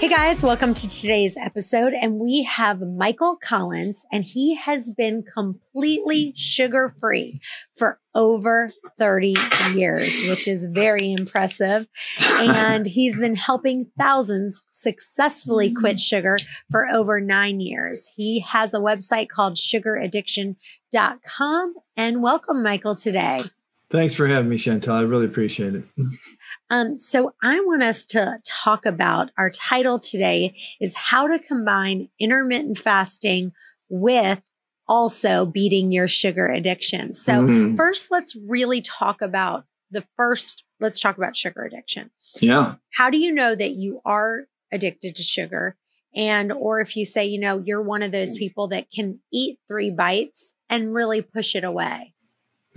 Hey guys, welcome to today's episode. And we have Michael Collins, and he has been completely sugar free for over 30 years, which is very impressive. And he's been helping thousands successfully mm-hmm. quit sugar for over nine years. He has a website called sugaraddiction.com. And welcome, Michael, today. Thanks for having me, Chantel. I really appreciate it. Um, so I want us to talk about our title today is how to combine intermittent fasting with also beating your sugar addiction. So mm. first, let's really talk about the first, let's talk about sugar addiction. Yeah. How do you know that you are addicted to sugar? And, or if you say, you know, you're one of those people that can eat three bites and really push it away.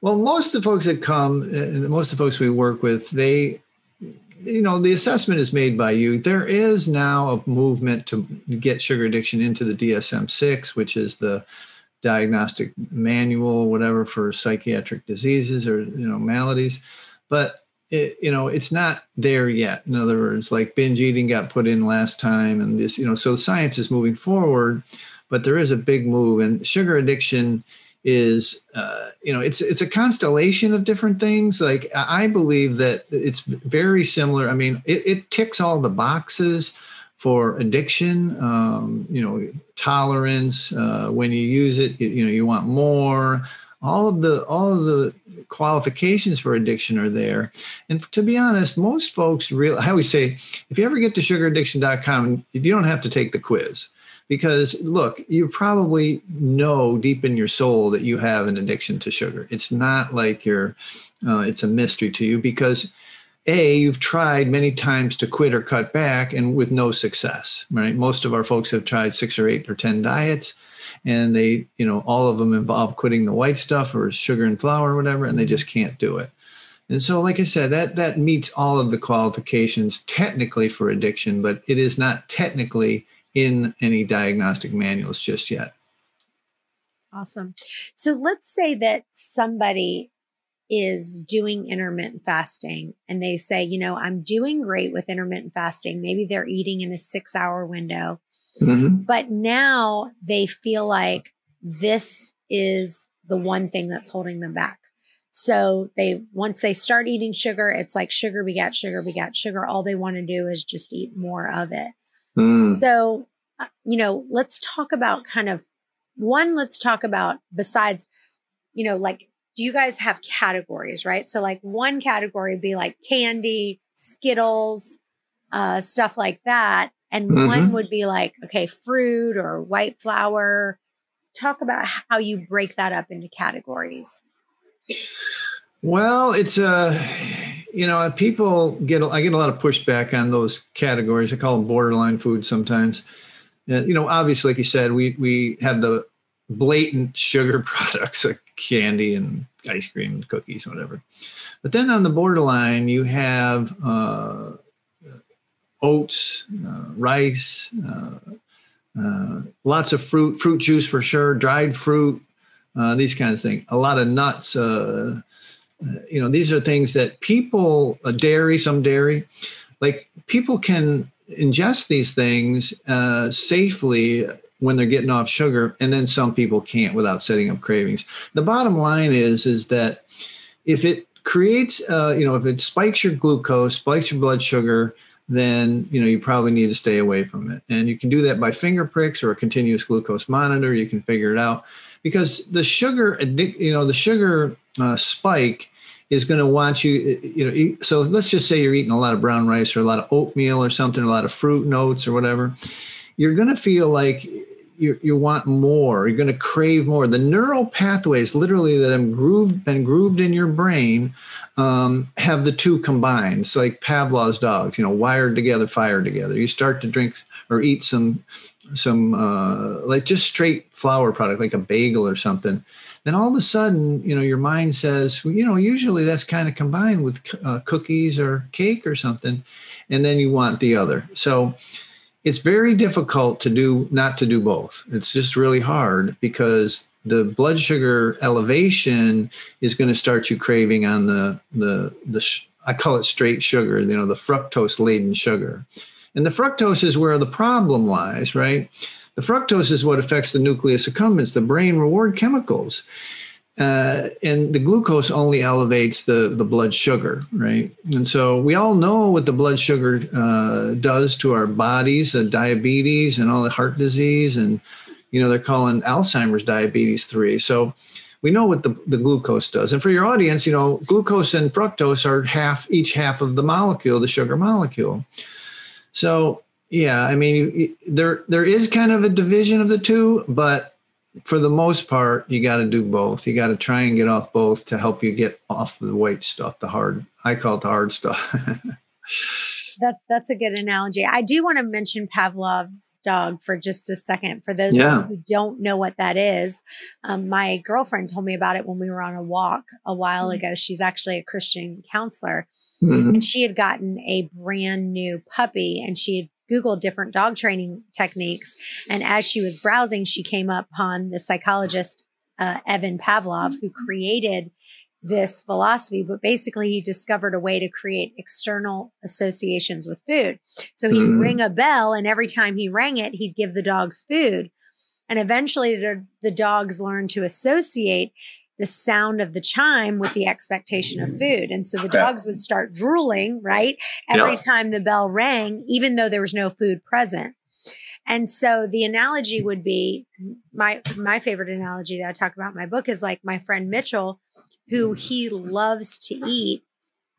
well, most of the folks that come, uh, and most of the folks we work with, they, you know, the assessment is made by you. There is now a movement to get sugar addiction into the DSM 6, which is the diagnostic manual, whatever, for psychiatric diseases or, you know, maladies. But it, you know it's not there yet in other words like binge eating got put in last time and this you know so science is moving forward but there is a big move and sugar addiction is uh, you know it's it's a constellation of different things. Like i believe that it's very similar. I mean it, it ticks all the boxes for addiction um, you know tolerance uh, when you use it you know you want more. All of the all of the qualifications for addiction are there. And to be honest most folks real i always say if you ever get to sugaraddiction.com you don't have to take the quiz because look you probably know deep in your soul that you have an addiction to sugar. It's not like you're uh, it's a mystery to you because a you've tried many times to quit or cut back and with no success right? Most of our folks have tried six or eight or ten diets and they you know all of them involve quitting the white stuff or sugar and flour or whatever and they just can't do it. And so like i said that that meets all of the qualifications technically for addiction but it is not technically in any diagnostic manuals just yet. Awesome. So let's say that somebody is doing intermittent fasting and they say, you know, I'm doing great with intermittent fasting. Maybe they're eating in a six hour window, mm-hmm. but now they feel like this is the one thing that's holding them back. So they, once they start eating sugar, it's like sugar begat sugar begat sugar. All they want to do is just eat more of it. Mm. So, uh, you know, let's talk about kind of one, let's talk about besides, you know, like, do you guys have categories, right? So, like, one category would be like candy, Skittles, uh, stuff like that. And mm-hmm. one would be like, okay, fruit or white flour. Talk about how you break that up into categories. Well, it's a, uh, you know, people get, I get a lot of pushback on those categories. I call them borderline food sometimes. And, you know, obviously, like you said, we, we have the blatant sugar products like candy and ice cream and cookies, whatever. But then on the borderline, you have uh, oats, uh, rice, uh, uh lots of fruit, fruit juice for sure, dried fruit, uh, these kinds of things. A lot of nuts, uh, you know these are things that people dairy some dairy like people can ingest these things uh, safely when they're getting off sugar and then some people can't without setting up cravings. The bottom line is is that if it creates uh, you know if it spikes your glucose spikes your blood sugar then you know you probably need to stay away from it. And you can do that by finger pricks or a continuous glucose monitor. You can figure it out because the sugar you know the sugar uh, spike is going to want you you know so let's just say you're eating a lot of brown rice or a lot of oatmeal or something a lot of fruit notes or whatever. You're going to feel like you, you want more you're going to crave more. The neural pathways literally that have grooved been grooved in your brain um, have the two combined. It's like pavlov's dogs you know wired together fired together. You start to drink or eat some some uh, like just straight flour product like a bagel or something then all of a sudden, you know, your mind says, well, you know, usually that's kind of combined with uh, cookies or cake or something, and then you want the other. So it's very difficult to do not to do both. It's just really hard because the blood sugar elevation is going to start you craving on the the the I call it straight sugar, you know, the fructose laden sugar. And the fructose is where the problem lies, right? The fructose is what affects the nucleus accumbens, the brain reward chemicals. Uh, and the glucose only elevates the, the blood sugar, right? And so we all know what the blood sugar uh, does to our bodies, uh, diabetes and all the heart disease. And, you know, they're calling Alzheimer's diabetes three. So we know what the, the glucose does. And for your audience, you know, glucose and fructose are half, each half of the molecule, the sugar molecule. So yeah, I mean, there there is kind of a division of the two, but for the most part, you got to do both. You got to try and get off both to help you get off the weight stuff, the hard. I call it the hard stuff. that that's a good analogy. I do want to mention Pavlov's dog for just a second. For those yeah. who don't know what that is, um, my girlfriend told me about it when we were on a walk a while mm-hmm. ago. She's actually a Christian counselor, mm-hmm. and she had gotten a brand new puppy, and she had Googled different dog training techniques. And as she was browsing, she came upon the psychologist, uh, Ivan Pavlov, who mm-hmm. created this philosophy, but basically he discovered a way to create external associations with food. So he'd mm. ring a bell, and every time he rang it, he'd give the dogs food. And eventually the, the dogs learned to associate the sound of the chime with the expectation of food. And so the dogs would start drooling, right? Every yeah. time the bell rang, even though there was no food present. And so the analogy would be my my favorite analogy that I talk about in my book is like my friend Mitchell, who he loves to eat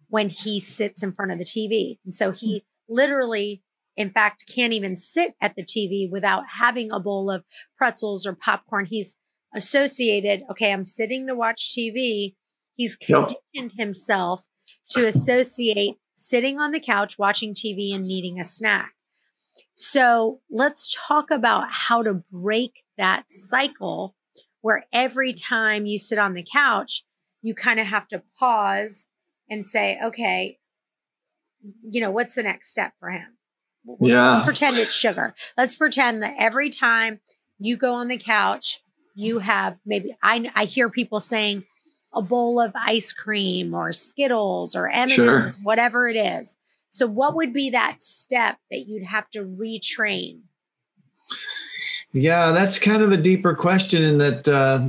when he sits in front of the TV. And so he literally, in fact, can't even sit at the TV without having a bowl of pretzels or popcorn. He's associated, okay, I'm sitting to watch TV. He's conditioned yep. himself to associate sitting on the couch, watching TV, and needing a snack. So let's talk about how to break that cycle where every time you sit on the couch, you kind of have to pause and say, okay, you know, what's the next step for him? Yeah. Let's pretend it's sugar. Let's pretend that every time you go on the couch, you have maybe I I hear people saying a bowl of ice cream or Skittles or M&Ms, sure. whatever it is. So what would be that step that you'd have to retrain? Yeah, that's kind of a deeper question in that uh,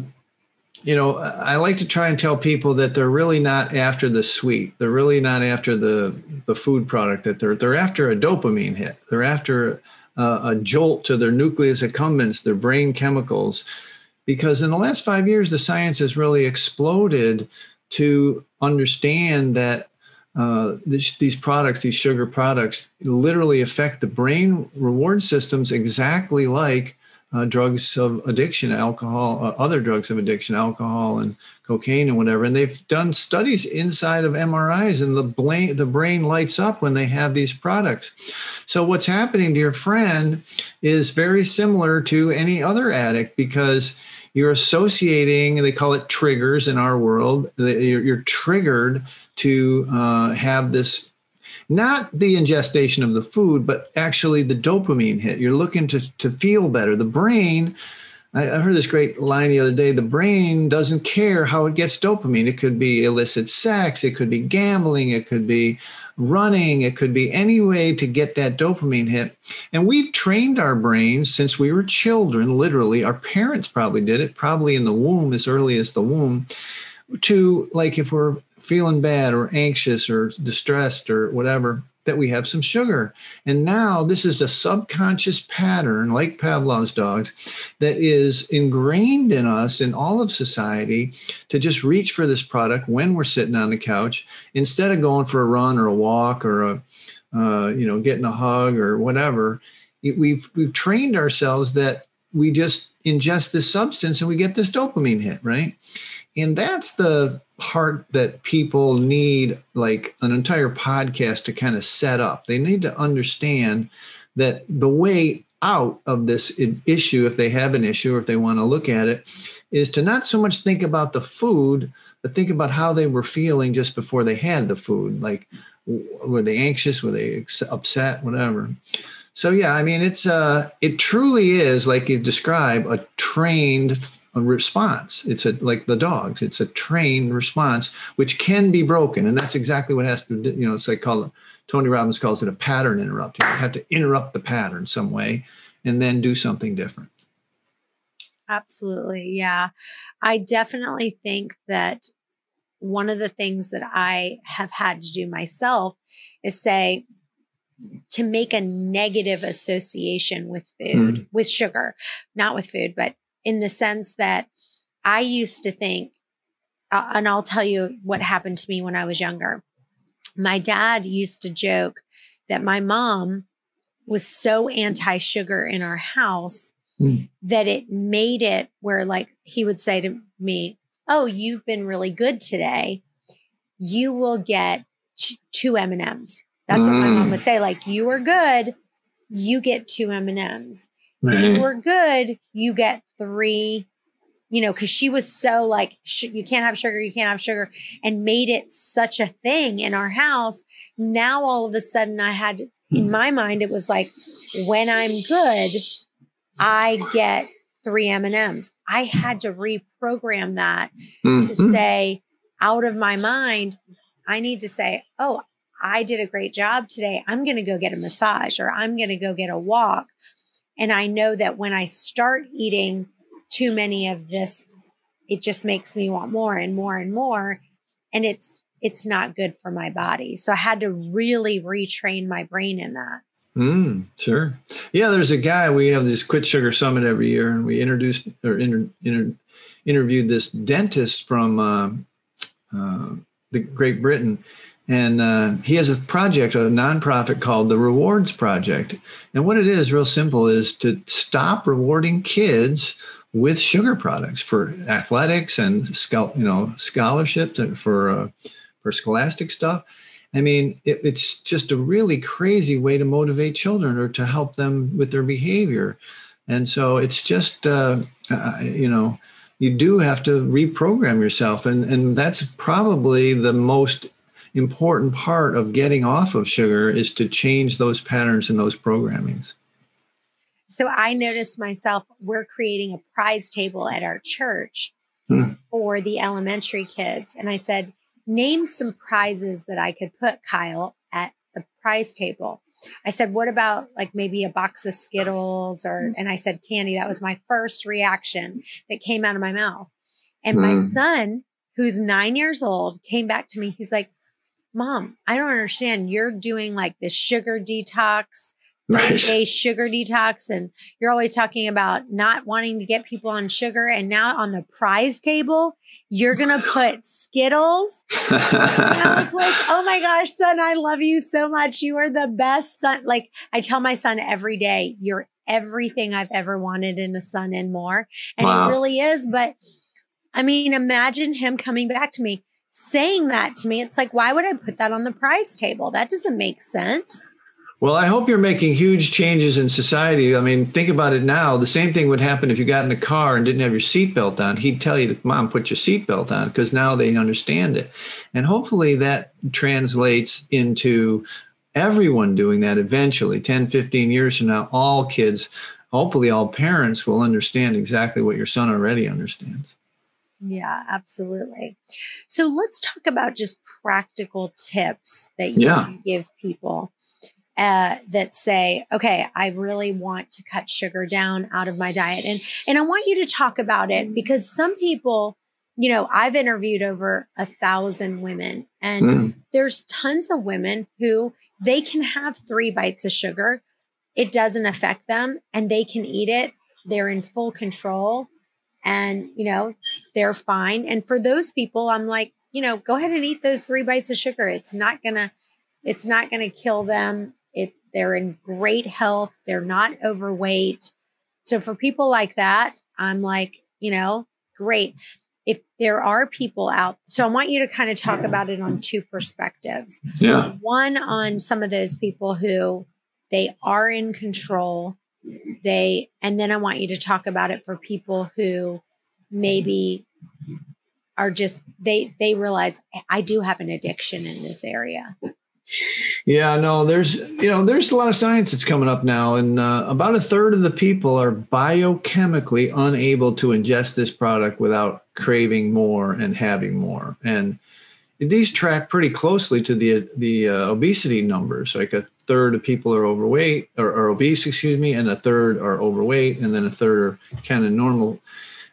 you know, I like to try and tell people that they're really not after the sweet. They're really not after the the food product. That they're they're after a dopamine hit. They're after a, a jolt to their nucleus accumbens, their brain chemicals, because in the last five years, the science has really exploded to understand that uh, this, these products, these sugar products, literally affect the brain reward systems exactly like uh, drugs of addiction, alcohol, uh, other drugs of addiction, alcohol and cocaine and whatever. And they've done studies inside of MRIs, and the brain the brain lights up when they have these products. So what's happening to your friend is very similar to any other addict because you're associating they call it triggers in our world you're, triggered to uh, have this not the ingestion of the food but actually the dopamine hit. You're looking to, to feel better. The brain I heard this great line the other day the brain doesn't care how it gets dopamine. It could be illicit sex it could be gambling it could be running, it could be any way to get that dopamine hit. And we've trained our brains since we were children, literally. Our parents probably did it, probably in the womb, as early as the womb, to like if we're feeling bad or anxious or distressed or whatever, that we have some sugar. And now this is a subconscious pattern, like Pavlov's dogs, that is ingrained in us in all of society to just reach for this product when we're sitting on the couch instead of going for a run or a walk or a, uh, you know, getting a hug or whatever. We've we've trained ourselves that we just ingest this substance and we get this dopamine hit, right? And that's the part that people need like an entire podcast to kind of set up. They need to understand that the way out of this issue, if they have an issue or if they want to look at it, is to not so much think about the food, but think about how they were feeling just before they had the food. Like, were they anxious? Were they upset? Whatever. So yeah, I mean, it's uh, it truly is like you describe a trained response. It's a like the dogs. It's a trained response which can be broken, and that's exactly what has to. You know, it's like called Tony Robbins calls it a pattern interrupt. You have to interrupt the pattern some way, and then do something different. Absolutely, yeah. I definitely think that one of the things that I have had to do myself is say, to make a negative association with food, mm. with sugar, not with food, but in the sense that I used to think, uh, and I'll tell you what happened to me when I was younger. My dad used to joke that my mom was so anti sugar in our house mm. that it made it where, like, he would say to me, Oh, you've been really good today. You will get two M&Ms that's mm. what my mom would mm. say. Like, you were good, you get two M Right. You were good, you get three. You know, because she was so like, sh- you can't have sugar, you can't have sugar, and made it such a thing in our house. Now all of a sudden, I had in hmm. my mind, it was like, when I'm good, I get three M and M's. I had to reprogram that mm-hmm. to say, out of my mind, I need to say, oh, I did a great job today. I'm going to go get a massage or I'm going to go get a walk. And I know that when I start eating too many of this, it just makes me want more and more and more. And it's, it's not good for my body. So I had to really retrain my brain in that. Mm, sure. Yeah, there's a guy. We have this Quit Sugar Summit every year, and we introduced or inter, inter, interviewed this dentist from uh, uh, the Great Britain, and uh, he has a project, a nonprofit called the Rewards Project. And what it is, real simple, is to stop rewarding kids with sugar products for athletics and you know scholarships and for uh, for scholastic stuff. I mean, it, it's just a really crazy way to motivate children or to help them with their behavior. And so it's just uh, uh you know you do have to reprogram yourself, and and that's probably the most important part of getting off of sugar is to change those patterns and those programmings. So I noticed myself, we're creating a prize table at our church hmm. for the elementary kids. And I said, name some prizes that I could put, Kyle, at the prize table. I said, what about like maybe a box of Skittles or, and I said candy. That was my first reaction that came out of my mouth. And my hmm. son, who's nine years old, came back to me. He's like, mom, I don't understand. You're doing like this sugar detox, right. day sugar detox, and you're always talking about not wanting to get people on sugar. And now on the prize table, you're going to put Skittles. And I was like, oh my gosh, son, I love you so much. You are the best son. Like I tell my son every day, you're everything I've ever wanted in a son and more. And wow. it really is. But I mean, imagine him coming back to me saying that to me. It's like, why would I put that on the price table? That doesn't make sense. Well, I hope you're making huge changes in society. I mean, think about it now. The same thing would happen if you got in the car and didn't have your seatbelt on. He'd tell you, Mom, put your seatbelt on because now they understand it. And hopefully that translates into everyone doing that eventually. 10, 15 years from now, all kids, hopefully all parents will understand exactly what your son already understands. Yeah, absolutely. So let's talk about just practical tips that you yeah. give people uh, that say, okay, I really want to cut sugar down out of my diet. And, and I want you to talk about it because some people, you know, I've interviewed over a thousand women and mm. there's tons of women who they can have three bites of sugar. It doesn't affect them and they can eat it. They're in full control and you know they're fine. And for those people i'm like you know go ahead and eat those three bites of sugar. It's not gonna it's not gonna kill them. It they're in great health. They're not overweight. So for people like that i'm like you know great. If there are people out so i want you to kind of talk about it on two perspectives. Yeah. One on some of those people who they are in control they and then i want you to talk about it for people who maybe are just they they realize I do have an addiction in this area. Yeah, no, there's you know there's a lot of science that's coming up now, and uh, about a third of the people are biochemically unable to ingest this product without craving more and having more, and these track pretty closely to the the uh, obesity numbers. Like a third of people are overweight or, or obese, excuse me, and a third are overweight, and then a third are kind of normal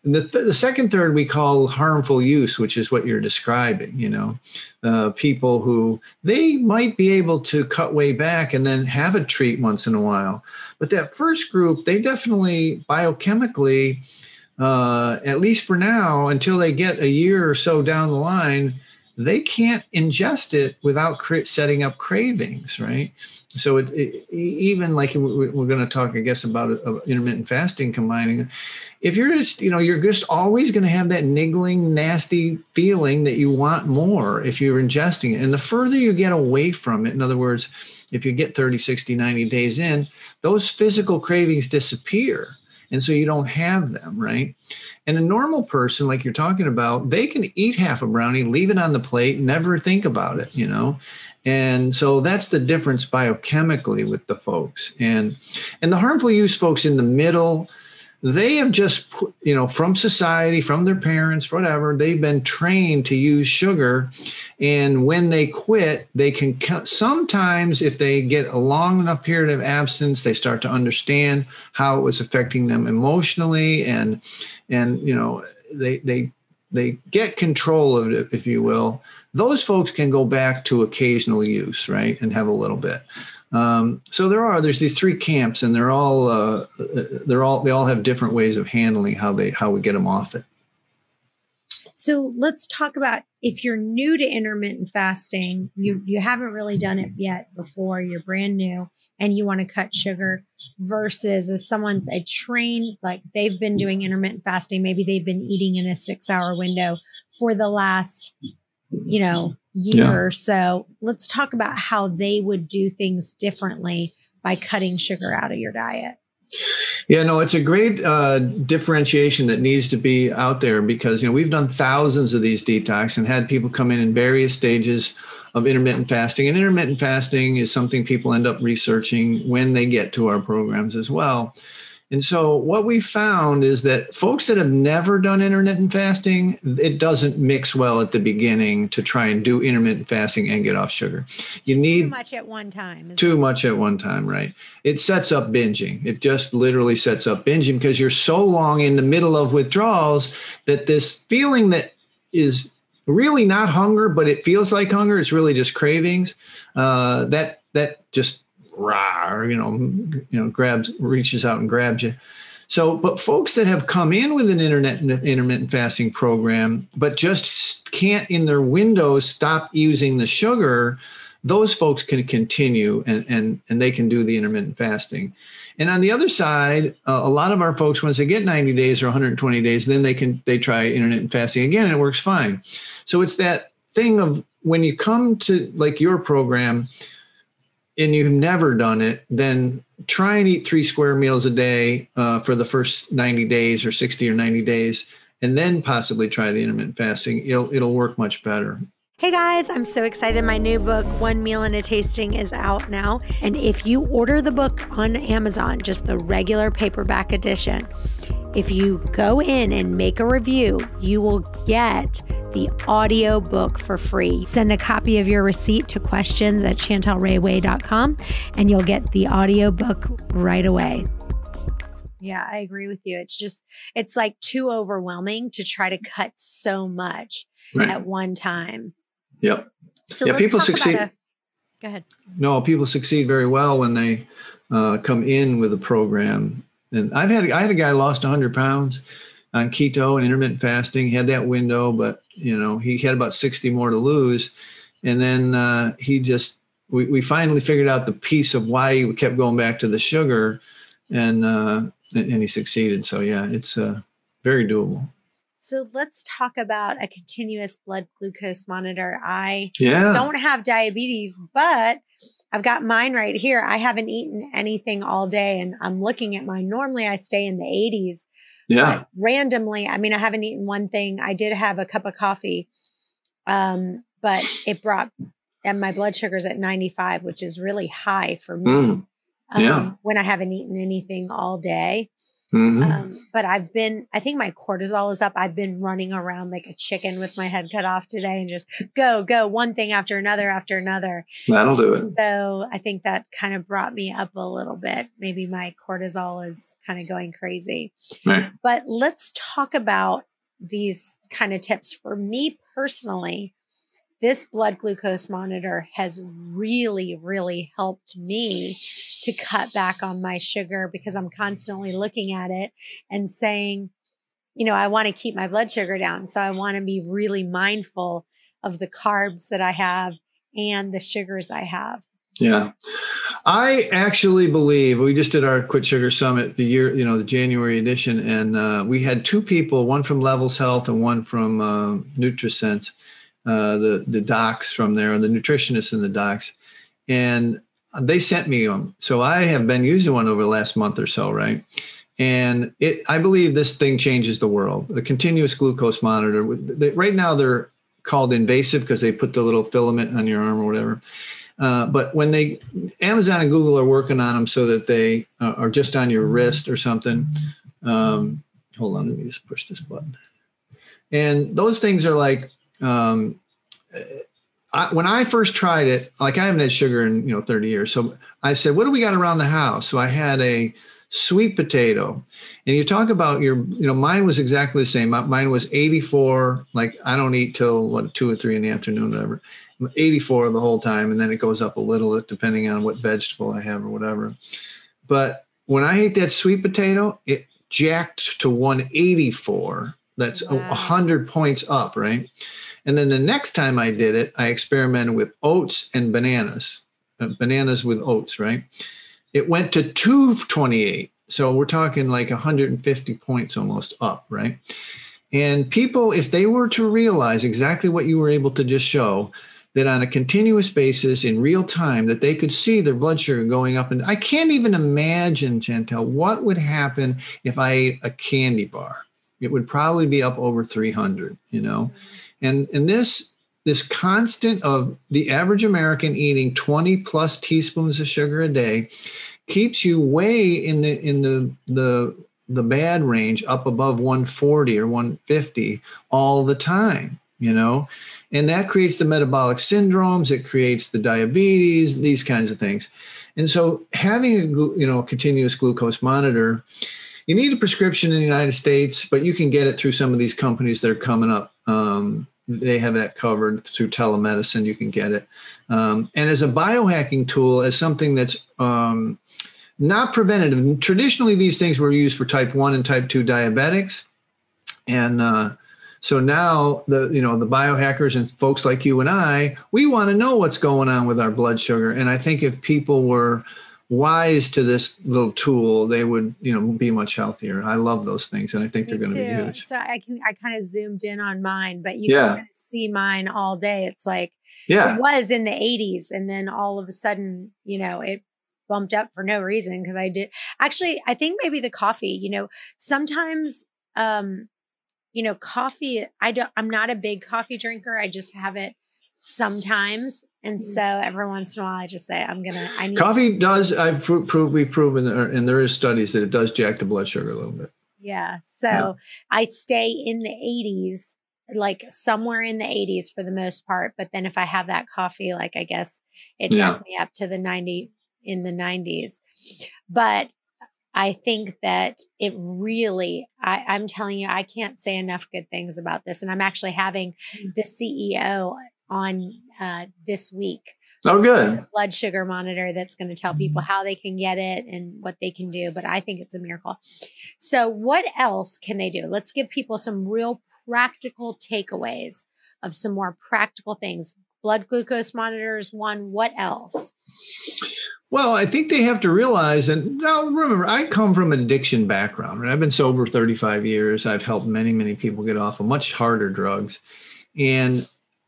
the, th- the second third we call harmful use, which is what you're describing. You know, uh, people who they might be able to cut way back and then have a treat once in a while. But that first group, they definitely biochemically, uh, at least for now, until they get a year or so down the line, they can't ingest it without setting up cravings, right? So it, it, even like we're going to talk, I guess, about uh, intermittent fasting combining if you're just you know you're just always going to have that niggling nasty feeling that you want more if you're ingesting it and the further you get away from it in other words if you get 30 60 90 days in those physical cravings disappear and so you don't have them right? And a normal person like you're talking about they can eat half a brownie leave it on the plate never think about it you know? And so that's the difference biochemically with the folks. And and the harmful use folks in the middle they have just you know from society from their parents whatever they've been trained to use sugar. And when they quit they can sometimes if they get a long enough period of abstinence they start to understand how it was affecting them emotionally and and you know they they they get control of it if you will. Those folks can go back to occasional use right and have a little bit um, so there are there's these three camps, and they're all uh, they're all they all have different ways of handling how they how we get them off it. So let's talk about if you're new to intermittent fasting, you you haven't really done it yet before, you're brand new and you want to cut sugar versus if someone's a trained like they've been doing intermittent fasting, maybe they've been eating in a 6-hour window for the last you know year yeah. or so. Let's talk about how they would do things differently by cutting sugar out of your diet. Yeah, no, it's a great uh, differentiation that needs to be out there because you know we've done thousands of these detox and had people come in in various stages of intermittent fasting, and intermittent fasting is something people end up researching when they get to our programs as well. And so what we found is that folks that have never done intermittent fasting, it doesn't mix well at the beginning to try and do intermittent fasting and get off sugar. you need too much at one time. Too it? much at one time, right? It sets up binging. It just literally sets up binging because you're so long in the middle of withdrawals that this feeling that is really not hunger, but it feels like hunger. It's really just cravings. Uh, that that just rah, or, you know, you know, grabs, reaches out and grabs you. So, but folks that have come in with an internet intermittent fasting program, but just can't in their windows stop using the sugar, those folks can continue and and and they can do the intermittent fasting. And on the other side, uh, a lot of our folks, once they get 90 days or 120 days, then they can they try intermittent fasting again, and it works fine. So it's that thing of when you come to like your program, and you've never done it, then try and eat three square meals a day uh, for the first 90 days or 60 or 90 days, and then possibly try the intermittent fasting. It'll it'll work much better. Hey guys, I'm so excited. My new book, One Meal a Day Fasting, is out now. And if you order the book on Amazon, just the regular paperback edition, if you go in and make a review, you will get the audio book for free. Send a copy of your receipt to questions at chantelrayway.com and you'll get the audio book right away. Yeah, I agree with you. It's just, it's like too overwhelming to try to cut so much right. at one time. Yep. So yeah, people succeed. A, go ahead. No, people succeed very well when they uh, come in with a program and I've had I had a guy lost 100 pounds on keto and intermittent fasting. He had that window, but you know he had about 60 more to lose. And then uh, he just we, we finally figured out the piece of why he kept going back to the sugar, and uh, and he succeeded. So yeah, it's uh, very doable. So let's talk about a continuous blood glucose monitor. I yeah. don't have diabetes, but I've got mine right here. I haven't eaten anything all day and I'm looking at mine. Normally I stay in the 80s, Yeah. But randomly, I mean, I haven't eaten one thing. I did have a cup of coffee, um, but it brought and my blood sugar's at 95, which is really high for me. Mm. Yeah. Um, when I haven't eaten anything all day. Mhm. Um, but I've been, I think my cortisol is up. I've been running around like a chicken with my head cut off today and just go, go, one thing after another after another. That'll do it. So I think that kind of brought me up a little bit. Maybe my cortisol is kind of going crazy. Right. But let's talk about these kind of tips. For me personally, this blood glucose monitor has really, really helped me to cut back on my sugar because I'm constantly looking at it and saying, you know, I want to keep my blood sugar down. So I want to be really mindful of the carbs that I have and the sugars I have. Yeah. I actually believe we just did our Quit Sugar Summit, the year, you know, the January edition, and uh, we had two people, one from Levels Health and one from uh, NutriSense, uh, the the docs from there, and the nutritionists and the docs, and they sent me them. So I have been using one over the last month or so, right? And it, I believe this thing changes the world. The continuous glucose monitor. they- Right now, they're called invasive because they put the little filament on your arm or whatever. Uh, but when they, Amazon and Google are working on them so that they uh, are just on your wrist or something. Um, hold on, let me just push this button. And those things are like, um, I, when I first tried it, like I haven't had sugar in you know 30 years, so I said, "What do we got around the house?" So I had a sweet potato, and you talk about your, you know, mine was exactly the same. Mine was 84. Like I don't eat till what two or three in the afternoon, whatever. 84 the whole time, and then it goes up a little depending on what vegetable I have or whatever. But when I ate that sweet potato, it jacked to 184. That's a Wow. 100 points up, right? And then the next time I did it, I experimented with oats and bananas, uh, bananas with oats, right? It went to 228. So we're talking like 150 points almost up, right? And people, if they were to realize exactly what you were able to just show, that on a continuous basis in real time, that they could see their blood sugar going up. And I can't even imagine, Chantel, what would happen if I ate a candy bar. It would probably be up over 300, you know? Mm-hmm. And and this this constant of the average American eating 20 plus teaspoons of sugar a day keeps you way in the in the the the bad range up above 140 or 150 all the time, you know? And that creates the metabolic syndromes, it creates the diabetes, these kinds of things. And so having a you know continuous glucose monitor you need a prescription in the United States, but you can get it through some of these companies that are coming up. Um, they have that covered through telemedicine. You can get it. Um, and as a biohacking tool, as something that's um, not preventative. Traditionally, these things were used for type one and type two diabetics, and uh, so now the you know the biohackers and folks like you and I, we want to know what's going on with our blood sugar. And I think if people were wise to this little tool, they would, you know, be much healthier. I love those things, and I think Me they're going to be huge. So I can I kind of zoomed in on mine, but you Yeah. can see mine all day. It's like Yeah, it was in the 80s, and then all of a sudden, you know, it bumped up for no reason because I did actually. I think maybe the coffee. You know, sometimes, um, you know, coffee. I don't. I'm not a big coffee drinker. I just have it sometimes, and mm. so every once in a while, I just say I'm gonna. I need coffee does. I've pro- proved we've proven, there, and there is studies that it does jack the blood sugar a little bit. Yeah. So Yeah. I stay in the 80s, like somewhere in the 80s for the most part. But then if I have that coffee, like I guess it Yeah. took me up to the 90 in the 90s. But I think that it really, I, I'm telling you, I can't say enough good things about this. And I'm actually having mm. the CEO on uh, this week Oh, good. blood sugar monitor that's going to tell people how they can get it and what they can do. But I think it's a miracle. So, what else can they do? Let's give people some real practical takeaways of some more practical things. Blood glucose monitors, one. What else? Well, I think they have to realize, and now remember, I come from an addiction background. Right? I've been sober 35 years. I've helped many, many people get off of much harder drugs. And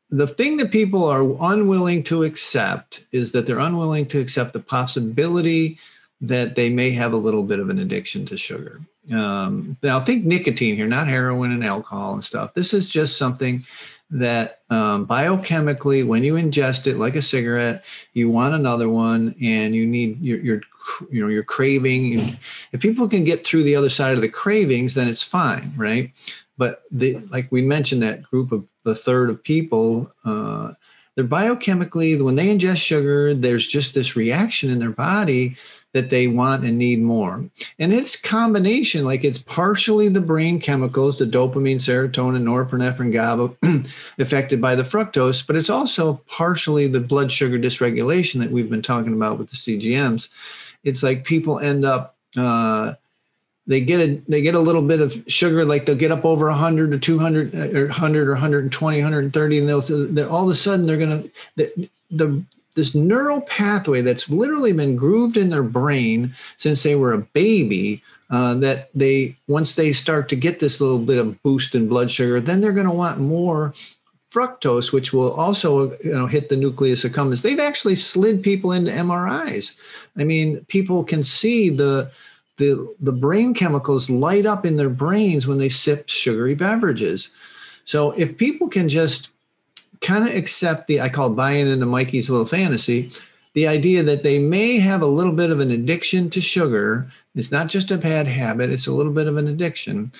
the thing that people are unwilling to accept is that they're unwilling to accept the possibility that they may have a little bit of an addiction to sugar. Um, now think nicotine here, not heroin and alcohol and stuff. This is just something that um, biochemically, when you ingest it like a cigarette, you want another one, and you need your, your you know your craving. If people can get through the other side of the cravings, then it's fine, right? But the like we mentioned that group of the third of people. Uh, they're biochemically when they ingest sugar there's just this reaction in their body that they want and need more. And it's combination, like it's partially the brain chemicals, the dopamine, serotonin, norepinephrine, GABA, affected by the fructose, but it's also partially the blood sugar dysregulation that we've been talking about with the CGMs. It's like people end up uh, they get a they get a little bit of sugar like they'll get up over 100 or 200 or 100 or 120 130 and they'll they're, all of a sudden they're going to the, the this neural pathway that's literally been grooved in their brain since they were a baby uh, that they once they start to get this little bit of boost in blood sugar then they're going to want more fructose which will also you know hit the nucleus accumbens they've actually slid people into mris i mean people can see the the, the brain chemicals light up in their brains when they sip sugary beverages. So if people can just kind of accept the, I call buying into Mikey's little fantasy, the idea that they may have a little bit of an addiction to sugar, it's not just a bad habit, it's a little bit of an addiction,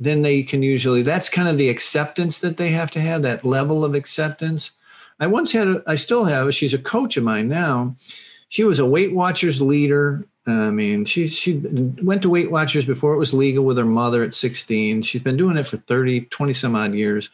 then they can usually, that's kind of the acceptance that they have to have, that level of acceptance. I once had, a, I still have, she's a coach of mine now. She was a Weight Watchers leader I mean, she she went to Weight Watchers before it was legal with her mother at 16. She's been doing it for 30, 20 some odd years.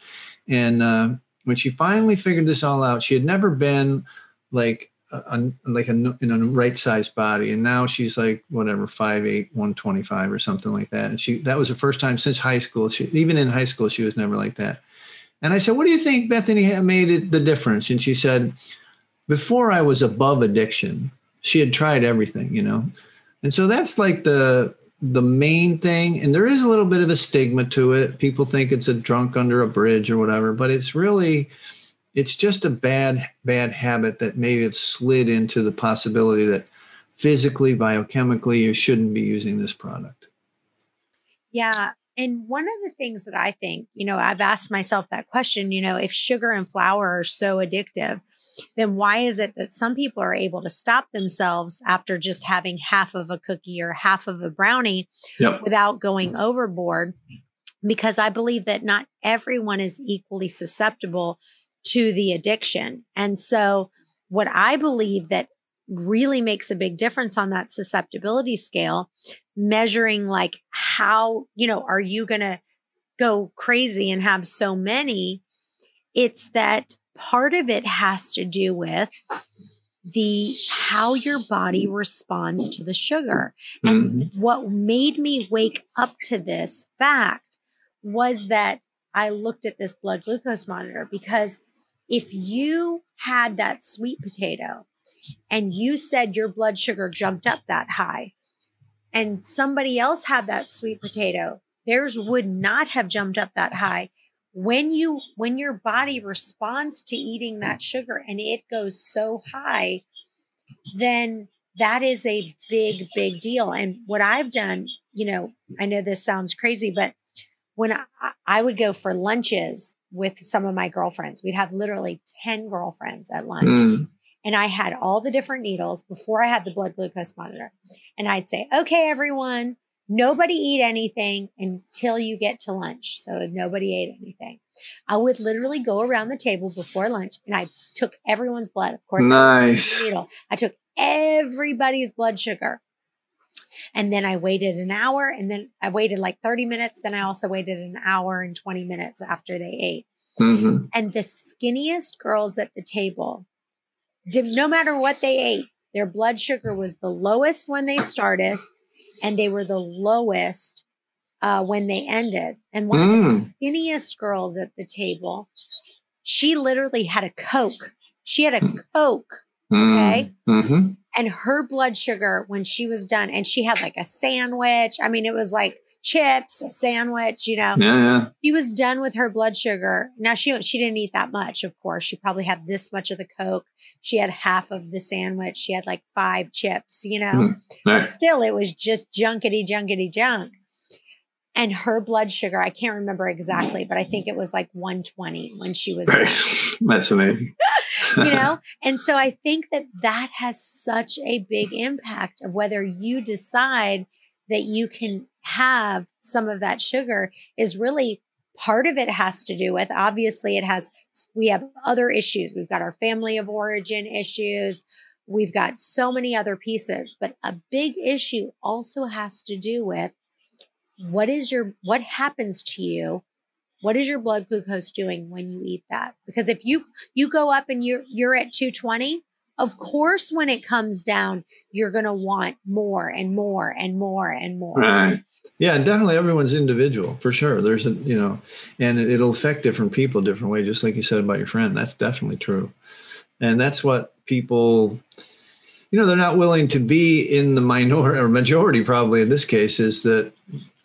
And uh, when she finally figured this all out, she had never been like a, like a, in a right sized body. And now she's like, whatever, 5'8, 125 or something like that. And she, that was the first time since high school. She, even in high school, she was never like that. And I said, what do you think, Bethany, made it the difference? And she said, before I was above addiction, she had tried everything, you know. And so that's like the the main thing and there is a little bit of a stigma to it. People think it's a drunk under a bridge or whatever, but it's really it's just a bad bad habit that maybe have slid into the possibility that physically biochemically you shouldn't be using this product. Yeah, and one of the things that I think, you know, I've asked myself that question, you know, if sugar and flour are so addictive, then why is it that some people are able to stop themselves after just having half of a cookie or half of a brownie yep. without going overboard? Because I believe that not everyone is equally susceptible to the addiction. And so, what I believe that really makes a big difference on that susceptibility scale, measuring like how, you know, are you going to go crazy and have so many? It's that part of it has to do with the how your body responds to the sugar. And mm-hmm. what made me wake up to this fact was that I looked at this blood glucose monitor because if you had that sweet potato and you said your blood sugar jumped up that high and somebody else had that sweet potato, theirs would not have jumped up that high when you when your body responds to eating that sugar and it goes so high then that is a big big deal. And what i've done you know i know this sounds crazy but when i, I would go for lunches with some of my girlfriends. We'd have literally 10 girlfriends at lunch. Mm. and i had all the different needles before i had the blood glucose monitor. And i'd say okay everyone nobody eat anything until you get to lunch. So nobody ate anything. I would literally go around the table before lunch and I took everyone's blood. Of course, nice. I, I took everybody's blood sugar. And then I waited an hour and then I waited like 30 minutes. Then I also waited an hour and 20 minutes after they ate. Mm-hmm. And the skinniest girls at the table, did, no matter what they ate, their blood sugar was the lowest when they started and they were the lowest uh, when they ended. And one mm. of the hmm. skinniest girls at the table, she literally had a Coke. She had a hmm. Coke. Okay. Mm-hmm. And her blood sugar when she was done, and she had like a sandwich. I mean, it was like chips, a sandwich, you know. Yeah, yeah. She was done with her blood sugar. Now she she didn't eat that much, of course. She probably had this much of the Coke. She had half of the sandwich. She had like five chips, you know. Mm, But still it was just junkety junkety junk. and her blood sugar, I can't remember exactly, but I think it was like 120 when she was. That's amazing. you know? And so I think that that has such a big impact of whether you decide that you can have some of that sugar is really part of it has to do with obviously it has we have other issues. We've got our family of origin issues. We've got so many other pieces but a big issue also has to do with what is your what happens to you? What is your blood glucose doing when you eat that? Because if you you go up and you're you're at 220 of course when it comes down you're going to want more and more and more and more. Right. Yeah definitely everyone's individual for sure. There's a you know and it'll affect different people different way just like you said about your friend. That's definitely true. And that's what people you know they're not willing to be in the minority or majority probably in this case is that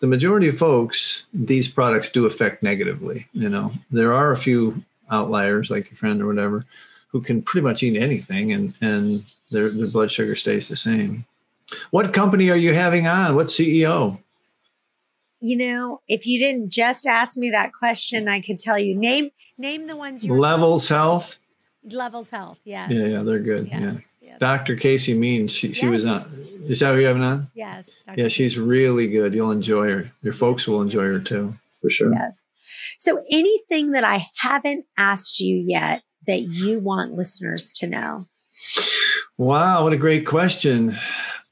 the majority of folks, these products do affect negatively. You know, there are a few outliers like your friend or whatever who can pretty much eat anything and, and their, their blood sugar stays the same. What company are you having on? What CEO? You know, if you didn't just ask me that question, I could tell you. Name name the ones you Levels Health. Levels Health, yeah. Yeah, yeah, they're good. Yes. Yeah. Dr. Casey Means, she, she yes. was on. Is that who you have on? Yes. Dr. Yeah, she's really good. You'll enjoy her. Your folks will enjoy her too, for sure. Yes. So, anything that I haven't asked you yet that you want listeners to know? Wow, what a great question.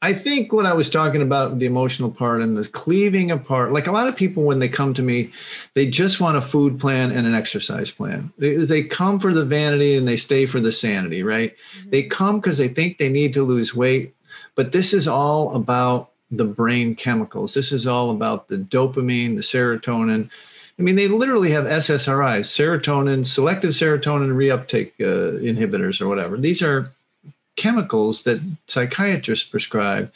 I think what I was talking about the emotional part and the cleaving apart, like a lot of people when they come to me, they just want a food plan and an exercise plan. They, they come for the vanity and they stay for the sanity, right? Mm-hmm. They come because they think they need to lose weight, but this is all about the brain chemicals. This is all about the dopamine, the serotonin. I mean, they literally have SSRIs, serotonin, selective serotonin reuptake uh, inhibitors, or whatever. These are chemicals that psychiatrists prescribe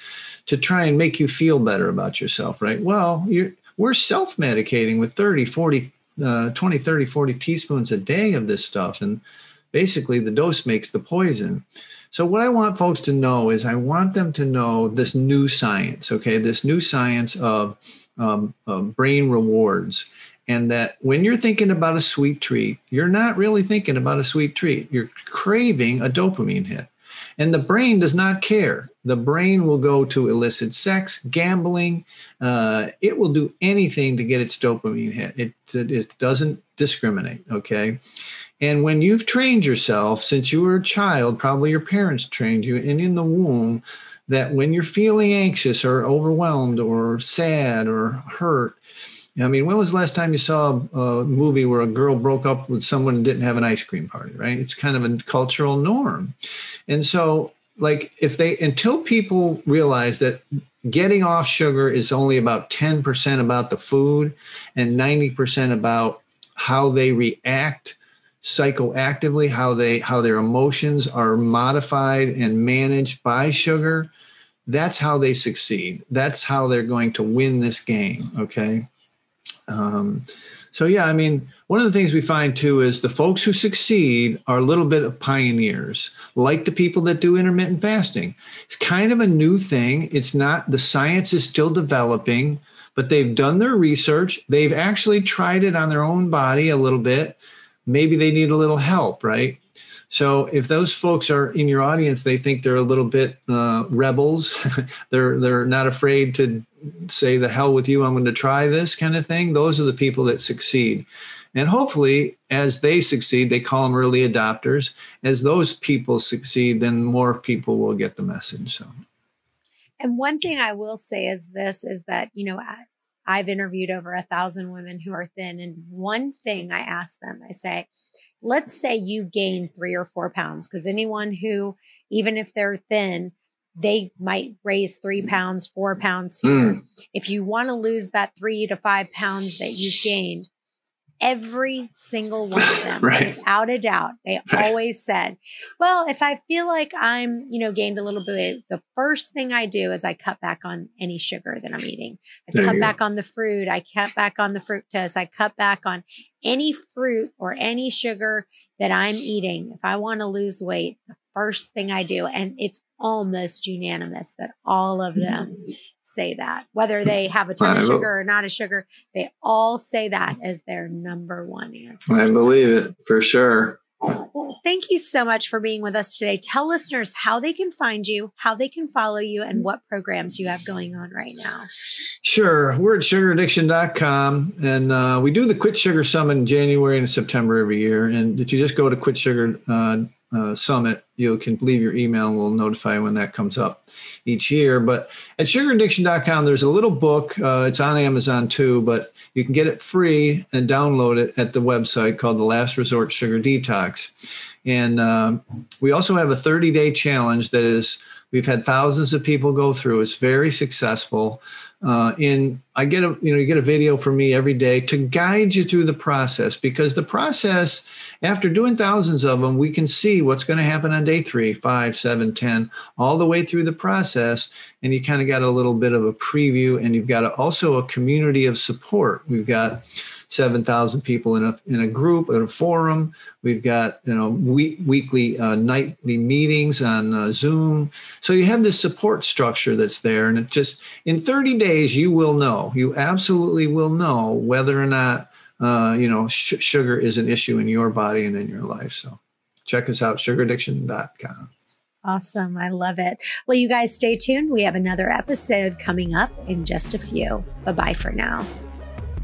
to try and make you feel better about yourself, right? Well, we're self medicating with 30, 40, uh, 20, 30, 40 teaspoons a day of this stuff. And basically, the dose makes the poison. So, what I want folks to know is I want them to know this new science, okay? This new science of, um, brain rewards. And that when you're thinking about a sweet treat, you're not really thinking about a sweet treat. You're craving a dopamine hit. And the brain does not care. The brain will go to illicit sex, gambling. Uh, it will do anything to get its dopamine hit. It, it, it doesn't discriminate. Okay. And when you've trained yourself since you were a child, probably your parents trained you, and in the womb, that when you're feeling anxious or overwhelmed or sad or hurt, I mean, when was the last time you saw a, movie where a girl broke up with someone and didn't have an ice cream party, right? It's kind of a cultural norm. And so, like, if they, until people realize that getting off sugar is only about 10% about the food and 90% about how they react psychoactively how they how their emotions are modified and managed by sugar that's how they succeed that's how they're going to win this game okay um, so yeah, I mean, one of the things we find too is the folks who succeed are a little bit of pioneers, like the people that do intermittent fasting. It's kind of a new thing. It's not the science is still developing, but they've done their research. They've actually tried it on their own body a little bit. Maybe they need a little help, right? So if those folks are in your audience, they think they're a little bit uh, rebels. they're they're not afraid to say the hell with you. I'm going to try this kind of thing. Those are the people that succeed. And hopefully, as they succeed, they call them early adopters. As those people succeed, then more people will get the message. So, and one thing I will say is this: is that you know I've interviewed over a thousand women who are thin, and one thing I ask them, I say, let's say you gain three or four pounds, because anyone who, even if they're thin, they might raise three pounds, four pounds here. Mm. If you want to lose that three to five pounds that you've gained, every single one of them right. without a doubt they right. always said well if i feel like i'm you know gained a little bit the first thing i do is i cut back on any sugar that i'm eating i there cut back go. on the fruit i cut back on the fructose i cut back on any fruit or any sugar that I'm eating, if I want to lose weight, the first thing I do, and it's almost unanimous that all of them mm-hmm. say that, whether they have a ton of sugar or not a sugar, they all say that as their number one answer. I believe it for sure. Well, thank you so much for being with us today. Tell listeners how they can find you, how they can follow you, and what programs you have going on right now. Sure. We're at sugaraddiction.com and uh, we do the Quit Sugar Summit in January and September every year. And if you just go to Quit Sugar uh, uh, Summit, you can leave your email and we'll notify you when that comes up each year. But at sugaraddiction.com, there's a little book. Uh, it's on Amazon too, but you can get it free and download it at the website called The Last Resort Sugar Detox. And um, we also have a 30 day challenge that is, we've had thousands of people go through. It's very successful. Uh, in I get a you know you get a video from me every day to guide you through the process because the process after doing thousands of them we can see what's going to happen on day three five seven ten all the way through the process. And you kind of got a little bit of a preview and you've got a, also a community of support. We've got 7,000 people in a, in a group, in a forum. We've got, you know, week, weekly, uh, nightly meetings on uh, Zoom. So you have this support structure that's there. And it just, in 30 days, you will know, you absolutely will know whether or not, uh, you know, sh- sugar is an issue in your body and in your life. So check us out, sugaraddiction.com. Awesome. I love it. Well, you guys stay tuned. We have another episode coming up in just a few. Bye bye for now.